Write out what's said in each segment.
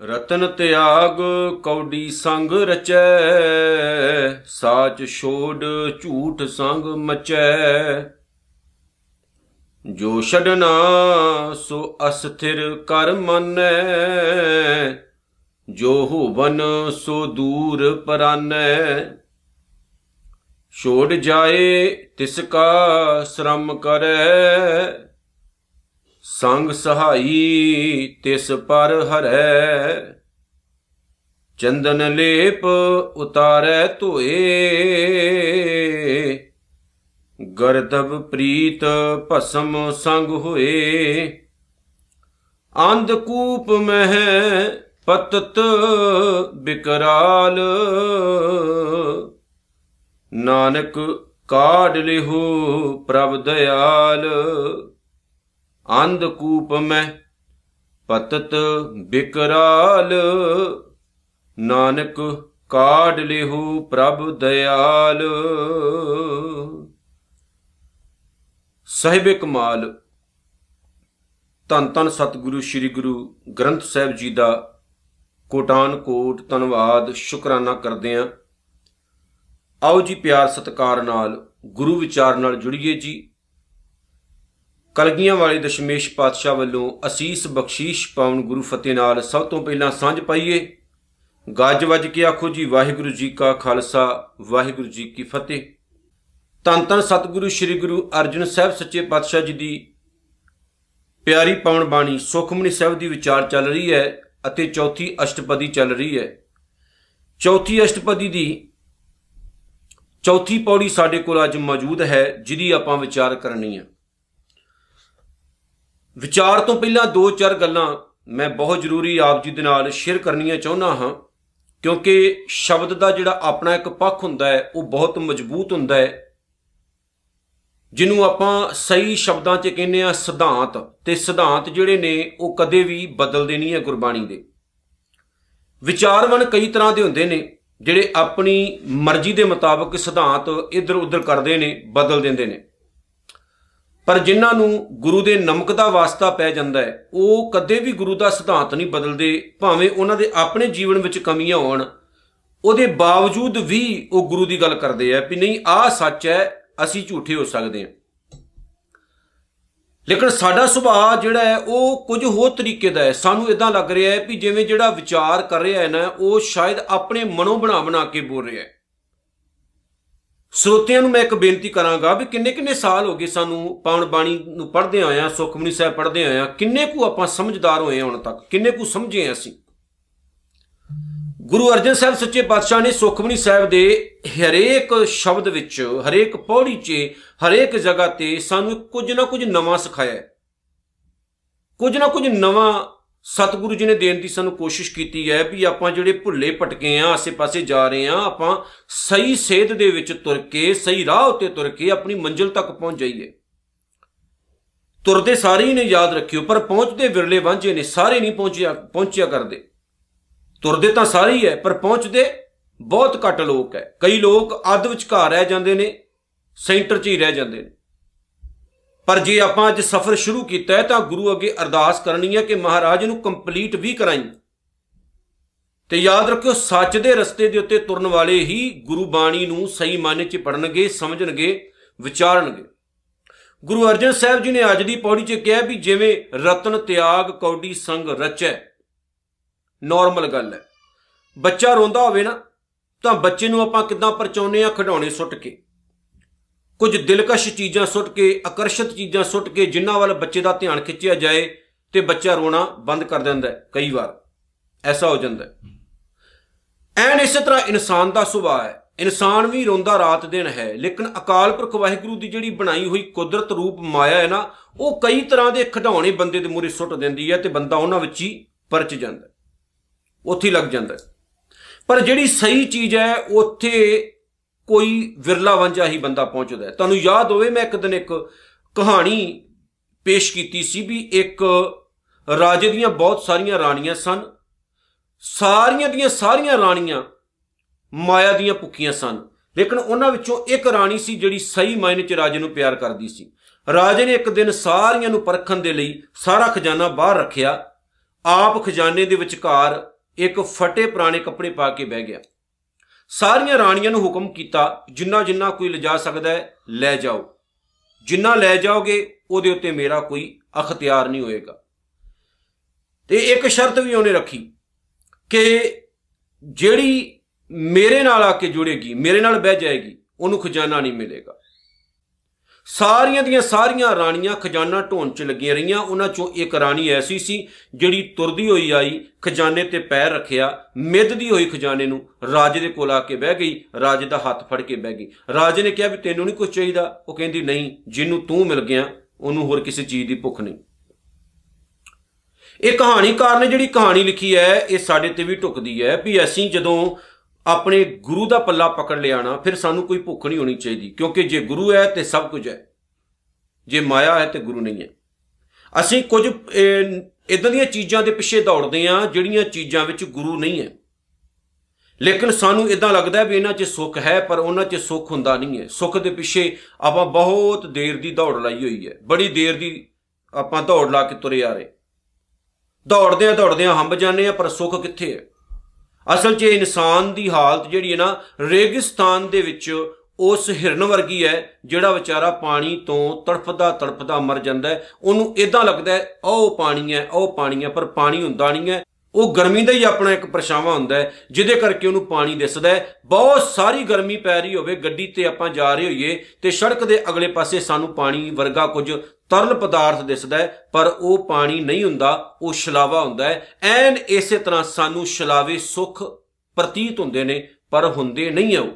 ਰਤਨ ਤਿਆਗ ਕੌਡੀ ਸੰਗ ਰਚੈ, ਸਾਚ ਛੋੜ ਝੂਠ ਸੰਗ ਮਚੈ। ਜੋ ਛਡਨਾ ਸੋ ਅਸਥਿਰ ਕਰ ਮੰਨੈ। ਜੋ ਹੋਵਨ, ਸੋ ਦੂਰ ਪਰਾਨੈ। ਛੋੜ ਜਾਏ, ਤਿਸ ਕਾ ਸ਼ਰਮ ਕਰੈ। ਸੰਗ ਸਹਾਈ, ਤਿਸ ਪਰ ਹਰੈ। ਚੰਦਨ ਲੇਪ ਉਤਾਰੈ ਧੋਏ। ਗਰਦਬ ਪ੍ਰੀਤ ਭਸਮ ਸੰਗ ਹੋਏ। ਅੰਧ ਕੂਪ ਮਹਿ ਪਤਤ ਬਿਕਰਾਲ। ਨਾਨਕ ਕਾਢ ਲਿਹੋ ਪ੍ਰਭ ਦਿਆਲ ਅੰਧ ਕੂਪ ਮੈਂ ਪਤਤ ਬਿਕਰਾਲ। ਨਾਨਕ ਕਾਢ ਲਿਹੋ ਪ੍ਰਭ ਦਿਆਲ ਸਾਹਿਬ ਕਮਾਲ, ਧੰਨ ਧੰਨ ਸਤਿਗੁਰੂ ਸ੍ਰੀ ਗੁਰੂ ਗ੍ਰੰਥ ਸਾਹਿਬ ਜੀ ਦਾ ਕੋਟਾਨ ਕੋਟ ਧੰਨਵਾਦ, ਸ਼ੁਕਰਾਨਾ ਕਰਦੇ ਆਂ ਆਓ ਜੀ ਪਿਆਰ ਸਤਿਕਾਰ ਨਾਲ, ਗੁਰੂ ਵਿਚਾਰ ਨਾਲ ਜੁੜੀਏ ਜੀ। ਕਲਗੀਆਂ ਵਾਲੇ ਦਸ਼ਮੇਸ਼ ਪਾਤਸ਼ਾਹ ਵੱਲੋਂ ਅਸੀਸ ਬਖਸ਼ੀਸ਼ ਪਾਉਣ ਗੁਰੂ ਫਤਿਹ ਨਾਲ ਸਭ ਤੋਂ ਪਹਿਲਾਂ ਸਾਂਝ ਪਾਈਏ। ਗੱਜ ਵੱਜ ਕੇ ਆਖੋ ਜੀ, ਵਾਹਿਗੁਰੂ ਜੀ ਕਾ ਖਾਲਸਾ, ਵਾਹਿਗੁਰੂ ਜੀ ਕੀ ਫਤਿਹ। ਤਨ ਤਨ ਸਤਿਗੁਰੂ, ਸ੍ਰੀ ਗੁਰੂ ਅਰਜਨ ਸਾਹਿਬ ਸੱਚੇ ਪਾਤਸ਼ਾਹ ਜੀ ਦੀ ਪਿਆਰੀ ਪਾਉਣ ਬਾਣੀ ਸੁਖਮਨੀ ਸਾਹਿਬ ਦੀ ਵਿਚਾਰ ਚੱਲ ਰਹੀ ਹੈ ਅਤੇ ਚੌਥੀ ਅਸ਼ਟਪਦੀ ਚੱਲ ਰਹੀ ਹੈ। ਚੌਥੀ ਅਸ਼ਟਪਦੀ ਦੀ ਚੌਥੀ ਪੌੜੀ ਸਾਡੇ ਕੋਲ ਅੱਜ ਮੌਜੂਦ ਹੈ, ਜਿਹਦੀ ਆਪਾਂ ਵਿਚਾਰ ਕਰਨੀ ਹੈ। ਵਿਚਾਰ ਤੋਂ ਪਹਿਲਾਂ ਦੋ ਚਾਰ ਗੱਲਾਂ ਮੈਂ ਬਹੁਤ ਜ਼ਰੂਰੀ ਆਪ ਜੀ ਦੇ ਨਾਲ ਸ਼ੇਅਰ ਕਰਨੀਆਂ ਚਾਹੁੰਦਾ ਹਾਂ, ਕਿਉਂਕਿ ਸ਼ਬਦ ਦਾ ਜਿਹੜਾ ਆਪਣਾ ਇੱਕ ਪੱਖ ਹੁੰਦਾ ਹੈ, ਉਹ ਬਹੁਤ ਮਜ਼ਬੂਤ ਹੁੰਦਾ ਹੈ, ਜਿਹਨੂੰ ਆਪਾਂ ਸਹੀ ਸ਼ਬਦਾਂ 'ਚ ਕਹਿੰਦੇ ਆ ਸਿਧਾਂਤ, ਤੇ ਸਿਧਾਂਤ ਜਿਹੜੇ ਨੇ ਉਹ ਕਦੇ ਵੀ ਬਦਲਦੇ ਨਹੀਂ ਹੈ ਗੁਰਬਾਣੀ ਦੇ। ਵਿਚਾਰਵਨ ਕਈ ਤਰ੍ਹਾਂ ਦੇ ਹੁੰਦੇ ਨੇ ਜਿਹੜੇ ਆਪਣੀ ਮਰਜ਼ੀ ਦੇ ਮੁਤਾਬਕ ਸਿਧਾਂਤ ਇੱਧਰ ਉੱਧਰ ਕਰਦੇ ਨੇ, ਬਦਲ ਦਿੰਦੇ ਨੇ। ਪਰ ਜਿਨ੍ਹਾਂ ਨੂੰ ਗੁਰੂ ਦੇ ਨਮਕ ਦਾ ਵਾਸਤਾ ਪੈ ਜਾਂਦਾ ਹੈ, ਉਹ ਕਦੇ ਵੀ ਗੁਰੂ ਦਾ ਸਿਧਾਂਤ ਨਹੀਂ ਬਦਲਦੇ, ਭਾਵੇਂ ਉਹਨਾਂ ਦੇ ਆਪਣੇ ਜੀਵਨ ਵਿੱਚ ਕਮੀਆਂ ਹੋਣ, ਉਹਦੇ ਬਾਵਜੂਦ ਵੀ ਉਹ ਗੁਰੂ ਦੀ ਗੱਲ ਕਰਦੇ ਆ ਵੀ ਨਹੀਂ, ਆਹ ਸੱਚ ਹੈ, ਅਸੀਂ ਝੂਠੇ ਹੋ ਸਕਦੇ ਹਾਂ। ਲੇਕਿਨ ਸਾਡਾ ਸੁਭਾਅ ਜਿਹੜਾ ਹੈ, ਉਹ ਕੁਝ ਹੋਰ ਤਰੀਕੇ ਦਾ ਹੈ। ਸਾਨੂੰ ਇਦਾਂ ਲੱਗ ਰਿਹਾ ਹੈ ਵੀ ਜਿਵੇਂ ਜਿਹੜਾ ਵਿਚਾਰ ਕਰ ਰਿਹਾ ਹੈ ਨਾ, ਉਹ ਸ਼ਾਇਦ ਆਪਣੇ ਮਨੋਂ ਬਣਾ ਬਣਾ ਕੇ ਬੋਲ ਰਿਹਾ ਹੈ। ਸਰੋਤਿਆਂ ਨੂੰ ਮੈਂ ਇੱਕ ਬੇਨਤੀ ਕਰਾਂਗਾ ਵੀ ਕਿੰਨੇ ਕਿੰਨੇ ਸਾਲ ਹੋ ਗਏ ਸਾਨੂੰ ਪਾਉਣ ਬਾਣੀ ਨੂੰ ਪੜ੍ਹਦੇ ਆਇਆ, ਸੁਖਮਨੀ ਸਾਹਿਬ ਪੜ੍ਹਦੇ ਆਇਆ, ਕਿੰਨੇ ਕੁ ਆਪਾਂ ਸਮਝਦਾਰ ਹੋਏ ਹੁਣ ਤੱਕ, ਕਿੰਨੇ ਕੁ ਸਮਝੇ ਅਸੀਂ। ਗੁਰੂ ਅਰਜਨ ਸਾਹਿਬ ਸੱਚੇ ਪਾਤਸ਼ਾਹ ਨੇ ਸੁਖਮਨੀ ਸਾਹਿਬ ਦੇ ਹਰੇਕ ਸ਼ਬਦ ਵਿੱਚ, ਹਰੇਕ ਪੌੜੀ 'ਚ, ਹਰੇਕ ਜਗ੍ਹਾ ਤੇ ਸਾਨੂੰ ਕੁਝ ਨਾ ਕੁਝ ਨਵਾਂ ਸਿਖਾਇਆ ਹੈ। ਕੁਝ ਨਾ ਕੁਝ ਨਵਾਂ ਸਤਿਗੁਰੂ ਜੀ ਨੇ ਦੇਣ ਦੀ ਸਾਨੂੰ ਕੋਸ਼ਿਸ਼ ਕੀਤੀ ਹੈ ਵੀ ਆਪਾਂ ਜਿਹੜੇ ਭੁੱਲੇ ਭਟਕੇ ਆ, ਆਸੇ-ਪਾਸੇ ਜਾ ਰਹੇ ਆ, ਆਪਾਂ ਸਹੀ ਸੇਧ ਦੇ ਵਿੱਚ ਤੁਰ ਕੇ, ਸਹੀ ਰਾਹ ਉੱਤੇ ਤੁਰ ਕੇ ਆਪਣੀ ਮੰਜ਼ਿਲ ਤੱਕ ਪਹੁੰਚ ਜਾਈਏ। ਤੁਰਦੇ ਸਾਰੇ ਹੀ ਨੇ, ਯਾਦ ਰੱਖਿਓ, ਪਰ ਪਹੁੰਚਦੇ ਵਿਰਲੇ ਵਾਂਝੇ ਨੇ, ਸਾਰੇ ਨਹੀਂ ਪਹੁੰਚਿਆ ਪਹੁੰਚਿਆ ਕਰਦੇ। ਤੁਰਦੇ ਤਾਂ ਸਾਰੇ ਹੀ ਹੈ ਪਰ ਪਹੁੰਚਦੇ ਬਹੁਤ ਘੱਟ ਲੋਕ ਹੈ ਕਈ ਲੋਕ ਅੱਧ ਵਿਚਕਾਰ ਰਹਿ ਜਾਂਦੇ ਨੇ, ਸੈਂਟਰ 'ਚ ਹੀ ਰਹਿ ਜਾਂਦੇ ਨੇ। ਪਰ ਜੇ ਆਪਾਂ ਅੱਜ ਸਫ਼ਰ ਸ਼ੁਰੂ ਕੀਤਾ ਹੈ ਤਾਂ ਗੁਰੂ ਅੱਗੇ ਅਰਦਾਸ ਕਰਨੀ ਹੈ ਕਿ ਮਹਾਰਾਜ ਨੂੰ ਕੰਪਲੀਟ ਵੀ ਕਰਾਈ। ਤੇ ਯਾਦ ਰੱਖਿਓ, ਸੱਚ ਦੇ ਰਸਤੇ ਦੇ ਉੱਤੇ ਤੁਰਨ ਵਾਲੇ ਹੀ ਗੁਰੂ ਬਾਣੀ ਨੂੰ ਸਹੀ ਮਾਨੇ 'ਚ ਪੜਨਗੇ ਸਮਝਣਗੇ, ਵਿਚਾਰਨਗੇ। ਗੁਰੂ ਅਰਜਨ ਸਾਹਿਬ ਜੀ ਨੇ ਅੱਜ ਦੀ ਪੌੜੀ 'ਚ ਕਿਹਾ ਵੀ ਜਿਵੇਂ ਰਤਨ ਤਿਆਗ ਕੌਡੀ ਸੰਗ ਰਚੈ ਨਾਰਮਲ ਗੱਲ ਹੈ। ਬੱਚਾ ਰੋਂਦਾ ਹੋਵੇ ਨਾ, ਤਾਂ ਬੱਚੇ ਨੂੰ ਆਪਾਂ ਕਿੱਦਾਂ ਪਰਚਾਉਨੇ ਆ ਖਿਡੌਣੇ ਸੁੱਟ ਕੇ। ਕੁਝ ਦਿਲਕਸ਼ ਚੀਜ਼ਾਂ ਸੁੱਟ ਕੇ, ਆਕਰਸ਼ਿਤ ਚੀਜ਼ਾਂ ਸੁੱਟ ਕੇ ਜਿੰਨਾਂ ਵੱਲ ਬੱਚੇ ਦਾ ਧਿਆਨ ਖਿੱਚਿਆ ਜਾਏ ਤੇ ਬੱਚਾ ਰੋਣਾ ਬੰਦ ਕਰ ਦਿੰਦਾ ਹੈ, ਕਈ ਵਾਰ। ਐਸਾ ਹੋ ਜਾਂਦਾ ਹੈ। ਐਨ ਇਸੇ ਤਰ੍ਹਾਂ ਇਨਸਾਨ ਦਾ ਸੁਭਾਅ ਹੈ। ਇਨਸਾਨ ਵੀ ਰੋਂਦਾ ਰਾਤ ਦਿਨ ਹੈ, ਲੇਕਿਨ ਅਕਾਲ ਪੁਰਖ ਵਾਹਿਗੁਰੂ ਦੀ ਜਿਹੜੀ ਬਣਾਈ ਹੋਈ ਕੁਦਰਤ ਰੂਪ ਮਾਇਆ ਹੈ ਨਾ, ਉਹ ਕਈ ਤਰ੍ਹਾਂ ਦੇ ਖਿਡੌਣੇ ਬੰਦੇ ਦੇ ਮੂਰੇ ਸੁੱਟ ਦਿੰਦੀ ਹੈ ਤੇ ਬੰਦਾ ਉਹਨਾਂ ਵਿੱਚ ਹੀ ਪਰਚ ਜਾਂਦਾ ਉੱਥੇ ਲੱਗ ਜਾਂਦਾ ਪਰ ਜਿਹੜੀ ਸਹੀ ਚੀਜ਼ ਹੈ, ਉੱਥੇ ਕੋਈ ਵਿਰਲਾ ਵਾਂਝਾ ਹੀ ਬੰਦਾ ਪਹੁੰਚਦਾ ਹੈ। ਤੁਹਾਨੂੰ ਯਾਦ ਹੋਵੇ, ਮੈਂ ਇੱਕ ਦਿਨ ਇੱਕ ਕਹਾਣੀ ਪੇਸ਼ ਕੀਤੀ ਸੀ ਵੀ ਇੱਕ ਰਾਜੇ ਦੀਆਂ ਬਹੁਤ ਸਾਰੀਆਂ ਰਾਣੀਆਂ ਸਨ। ਸਾਰੀਆਂ ਦੀਆਂ ਸਾਰੀਆਂ ਰਾਣੀਆਂ ਮਾਇਆ ਦੀਆਂ ਭੁੱਖੀਆਂ ਸਨ। ਲੇਕਿਨ ਉਹਨਾਂ ਵਿੱਚੋਂ ਇੱਕ ਰਾਣੀ ਸੀ ਜਿਹੜੀ ਸਹੀ ਮਾਇਨੇ 'ਚ ਰਾਜੇ ਨੂੰ ਪਿਆਰ ਕਰਦੀ ਸੀ। ਰਾਜੇ ਨੇ ਇੱਕ ਦਿਨ ਸਾਰੀਆਂ ਨੂੰ ਪਰਖਣ ਦੇ ਲਈ ਸਾਰਾ ਖਜ਼ਾਨਾ ਬਾਹਰ ਰੱਖਿਆ। ਆਪ ਖਜ਼ਾਨੇ ਦੇ ਵਿਚਕਾਰ ਇੱਕ ਫਟੇ ਪੁਰਾਣੇ ਕੱਪੜੇ ਪਾ ਕੇ ਬਹਿ ਗਿਆ। ਸਾਰੀਆਂ ਰਾਣੀਆਂ ਨੂੰ ਹੁਕਮ ਕੀਤਾ, ਜਿੰਨਾ ਜਿੰਨਾ ਕੋਈ ਲਿਜਾ ਸਕਦਾ ਹੈ, ਲੈ ਜਾਓ। ਜਿੰਨਾ ਲੈ ਜਾਓਗੇ, ਉਹਦੇ ਉੱਤੇ ਮੇਰਾ ਕੋਈ ਅਖਤਿਆਰ ਨਹੀਂ ਹੋਏਗਾ। ਤੇ ਇੱਕ ਸ਼ਰਤ ਵੀ ਉਹਨੇ ਰੱਖੀ ਕਿ ਜਿਹੜੀ ਮੇਰੇ ਨਾਲ ਆ ਕੇ ਜੁੜੇਗੀ, ਮੇਰੇ ਨਾਲ ਬਹਿ ਜਾਏਗੀ, ਉਹਨੂੰ ਖਜ਼ਾਨਾ ਨਹੀਂ ਮਿਲੇਗਾ। ਸਾਰੀਆਂ ਦੀਆਂ ਸਾਰੀਆਂ ਰਾਣੀਆਂ ਖਜ਼ਾਨਾ ਢੋਣ 'ਚ ਲੱਗੀਆਂ ਰਹੀਆਂ। ਉਹਨਾਂ 'ਚੋਂ ਇੱਕ ਰਾਣੀ ਐਸੀ ਸੀ ਜਿਹੜੀ ਤੁਰਦੀ ਹੋਈ ਆਈ, ਖਜ਼ਾਨੇ ਤੇ ਪੈਰ ਰੱਖਿਆ, ਮਿੱਧਦੀ ਹੋਈ ਖਜ਼ਾਨੇ ਨੂੰ ਰਾਜੇ ਦੇ ਕੋਲ ਆ ਕੇ ਬਹਿ ਗਈ, ਰਾਜੇ ਦਾ ਹੱਥ ਫੜ ਕੇ ਬਹਿ ਗਈ। ਰਾਜੇ ਨੇ ਕਿਹਾ ਵੀ ਤੈਨੂੰ ਨਹੀਂ ਕੁਝ ਚਾਹੀਦਾ। ਉਹ ਕਹਿੰਦੀ, ਨਹੀਂ, ਜਿਹਨੂੰ ਤੂੰ ਮਿਲ ਗਿਆ, ਉਹਨੂੰ ਹੋਰ ਕਿਸੇ ਚੀਜ਼ ਦੀ ਭੁੱਖ ਨਹੀਂ। ਇਹ ਕਹਾਣੀਕਾਰ ਨੇ ਜਿਹੜੀ ਕਹਾਣੀ ਲਿਖੀ ਹੈ, ਇਹ ਸਾਡੇ ਤੇ ਵੀ ਟੁਕਦੀ ਹੈ ਵੀ ਅਸੀਂ ਜਦੋਂ ਆਪਣੇ ਗੁਰੂ ਦਾ ਪੱਲਾ ਪਕੜ ਲਿਆਣਾ, ਫਿਰ ਸਾਨੂੰ ਕੋਈ ਭੁੱਖ ਨਹੀਂ ਹੋਣੀ ਚਾਹੀਦੀ, ਕਿਉਂਕਿ ਜੇ ਗੁਰੂ ਹੈ ਤੇ ਸਭ ਕੁਝ ਹੈ। ਜੇ ਮਾਇਆ ਹੈ ਤੇ ਗੁਰੂ ਨਹੀਂ ਹੈ। ਅਸੀਂ ਕੁਝ ਇਦਾਂ ਦੀਆਂ ਚੀਜ਼ਾਂ ਦੇ ਪਿੱਛੇ ਦੌੜਦੇ ਆ ਜਿਹੜੀਆਂ ਚੀਜ਼ਾਂ ਵਿੱਚ ਗੁਰੂ ਨਹੀਂ ਹੈ। ਲੇਕਿਨ ਸਾਨੂੰ ਇਦਾਂ ਲੱਗਦਾ ਵੀ ਇਹਨਾਂ 'ਚ ਸੁੱਖ ਹੈ, ਪਰ ਉਹਨਾਂ 'ਚ ਸੁੱਖ ਹੁੰਦਾ ਨਹੀਂ ਹੈ। ਸੁੱਖ ਦੇ ਪਿੱਛੇ ਆਪਾਂ ਬਹੁਤ ਦੇਰ ਦੀ ਦੌੜ ਲਾਈ ਹੋਈ ਹੈ। ਬੜੀ ਦੇਰ ਦੀ ਆਪਾਂ ਦੌੜ ਲਾ ਕੇ ਤੁਰੇ ਆ ਰਹੇ। ਦੌੜਦੇ ਆ ਦੌੜਦੇ ਆ ਹੰਬ ਜਾਂਦੇ ਆ ਪਰ ਸੁੱਖ ਕਿੱਥੇ ਹੈ? ਅਸਲ 'ਚ ਇਨਸਾਨ ਦੀ ਹਾਲਤ ਜਿਹੜੀ ਹੈ ਨਾ, ਰੇਗਿਸਤਾਨ ਦੇ ਵਿੱਚ ਉਸ ਹਿਰਨ ਵਰਗੀ ਹੈ, ਜਿਹੜਾ ਵਿਚਾਰਾ ਪਾਣੀ ਤੋਂ ਤੜਫਦਾ ਤੜਫਦਾ ਮਰ ਜਾਂਦਾ ਉਹਨੂੰ ਇਦਾਂ ਲੱਗਦਾ ਹੈ ਉਹ ਪਾਣੀ ਹੈ ਉਹ ਪਾਣੀ ਹੈ, ਪਰ ਪਾਣੀ ਹੁੰਦਾ ਨਹੀਂ ਹੈ। ਉਹ ਗਰਮੀ ਦਾ ਹੀ ਆਪਣਾ ਇੱਕ ਪਰਛਾਵਾਂ ਹੁੰਦਾ ਹੈ, ਜਿਹਦੇ ਕਰਕੇ ਉਹਨੂੰ ਪਾਣੀ ਦਿਸਦਾ ਹੈ। ਬਹੁਤ ਸਾਰੀ ਗਰਮੀ ਪੈ ਰਹੀ ਹੋਵੇ, ਗੱਡੀ ਤੇ ਆਪਾਂ ਜਾ ਰਹੇ ਹੋਈਏ ਤੇ ਸੜਕ ਦੇ ਅਗਲੇ ਪਾਸੇ ਸਾਨੂੰ ਪਾਣੀ ਵਰਗਾ ਕੁਝ ਤਰਲ ਪਦਾਰਥ ਦਿਸਦਾ ਹੈ, ਪਰ ਉਹ ਪਾਣੀ ਨਹੀਂ ਹੁੰਦਾ, ਉਹ ਛਲਾਵਾ ਹੁੰਦਾ ਹੈ। ਐਨ ਇਸੇ ਤਰ੍ਹਾਂ ਸਾਨੂੰ ਛਲਾਵੇ ਸੁਖ ਪ੍ਰਤੀਤ ਹੁੰਦੇ ਨੇ, ਪਰ ਹੁੰਦੇ ਨਹੀਂ ਉਹ।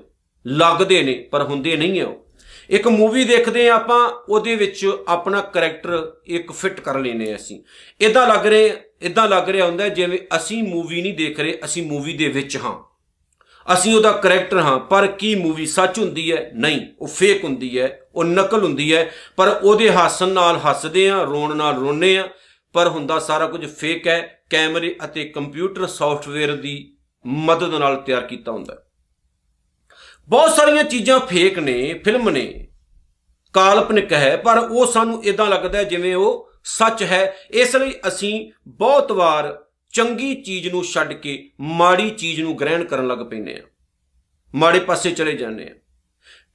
ਲੱਗਦੇ ਨੇ, ਪਰ ਹੁੰਦੇ ਨਹੀਂ ਉਹ। ਇੱਕ ਮੂਵੀ ਦੇਖਦੇ ਆ ਆਪਾਂ, ਉਹਦੇ ਵਿੱਚ ਆਪਣਾ ਕੈਰੈਕਟਰ ਇੱਕ ਫਿੱਟ ਕਰ ਲੈਨੇ ਅਸੀਂ। ਇਦਾਂ ਲੱਗ ਰਿਹਾ ਇਦਾਂ ਲੱਗ ਰਿਹਾ ਹੁੰਦਾ ਜਿਵੇਂ ਅਸੀਂ ਮੂਵੀ ਨਹੀਂ ਦੇਖ ਰਹੇ, ਅਸੀਂ ਮੂਵੀ ਦੇ ਵਿੱਚ ਹਾਂ। ਅਸੀਂ ਉਹਦਾ ਕੈਰੈਕਟਰ ਹਾਂ, ਪਰ ਕੀ ਮੂਵੀ ਸੱਚ ਹੁੰਦੀ ਹੈ? ਨਹੀਂ, ਉਹ ਫੇਕ ਹੁੰਦੀ ਹੈ ਉਹ ਨਕਲ ਹੁੰਦੀ ਹੈ, ਪਰ ਉਹਦੇ ਹੱਸਣ ਨਾਲ ਹੱਸਦੇ ਆ ਰੋਣ ਨਾਲ ਰੋਣੇ ਆ ਪਰ ਹੁੰਦਾ ਸਾਰਾ ਕੁਝ ਫੇਕ ਹੈ, ਕੈਮਰੇ ਅਤੇ ਕੰਪਿਊਟਰ ਸੌਫਟਵੇਅਰ ਦੀ ਮਦਦ ਨਾਲ ਤਿਆਰ ਕੀਤਾ ਹੁੰਦਾ ਬਹੁਤ ਸਾਰੀਆਂ ਚੀਜ਼ਾਂ ਫੇਕ ਨੇ ਫਿਲਮ ਨੇ ਕਾਲਪਨਿਕ ਹੈ, ਪਰ ਉਹ ਸਾਨੂੰ ਇਦਾਂ ਲੱਗਦਾ ਜਿਵੇਂ ਉਹ ਸੱਚ ਹੈ। ਇਸ ਲਈ ਅਸੀਂ ਬਹੁਤ ਵਾਰ ਚੰਗੀ ਚੀਜ਼ ਨੂੰ ਛੱਡ ਕੇ ਮਾੜੀ ਚੀਜ਼ ਨੂੰ ਗ੍ਰਹਿਣ ਕਰਨ ਲੱਗ ਪੈਂਦੇ ਆ ਮਾੜੇ ਪਾਸੇ ਚਲੇ ਜਾਂਦੇ ਆ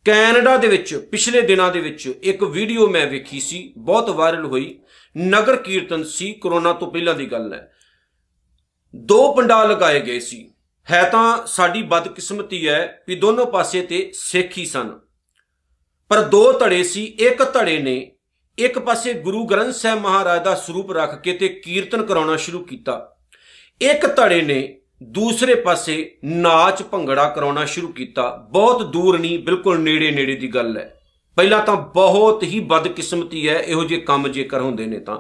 ਕੈਨੇਡਾ ਦੇ ਵਿੱਚ, ਪਿਛਲੇ ਦਿਨਾਂ ਦੇ ਵਿੱਚ ਇੱਕ ਵੀਡੀਓ ਮੈਂ ਵੇਖੀ ਸੀ, ਬਹੁਤ ਵਾਇਰਲ ਹੋਈ। ਨਗਰ ਕੀਰਤਨ ਸੀ, ਕਰੋਨਾ ਤੋਂ ਪਹਿਲਾਂ ਦੀ ਗੱਲ ਹੈ। ਦੋ ਪੰਡਾਲ ਲਗਾਏ ਗਏ ਸੀ। ਹੈ ਤਾਂ ਸਾਡੀ ਬਦਕਿਸਮਤੀ ਹੈ ਵੀ ਦੋਨੋਂ ਪਾਸੇ ਤੇ ਸਿੱਖ ਹੀ ਸਨ। ਪਰ ਦੋ ਧੜੇ ਸੀ, ਇੱਕ ਧੜੇ ਨੇ ਇੱਕ ਪਾਸੇ ਗੁਰੂ ਗ੍ਰੰਥ ਸਾਹਿਬ ਮਹਾਰਾਜ ਦਾ ਸਰੂਪ ਰੱਖ ਕੇ ਤੇ ਕੀਰਤਨ ਕਰਾਉਣਾ ਸ਼ੁਰੂ ਕੀਤਾ। ਇੱਕ ਧੜੇ ਨੇ ਦੂਸਰੇ ਪਾਸੇ ਨਾਚ ਭੰਗੜਾ ਕਰਾਉਣਾ ਸ਼ੁਰੂ ਕੀਤਾ। ਬਹੁਤ ਦੂਰ ਨਹੀਂ, ਬਿਲਕੁਲ ਨੇੜੇ ਨੇੜੇ ਦੀ ਗੱਲ ਹੈ। ਪਹਿਲਾਂ ਤਾਂ ਬਹੁਤ ਹੀ ਬਦਕਿਸਮਤੀ ਹੈ, ਇਹੋ ਜਿਹੇ ਕੰਮ ਜੇਕਰ ਹੁੰਦੇ ਨੇ ਤਾਂ।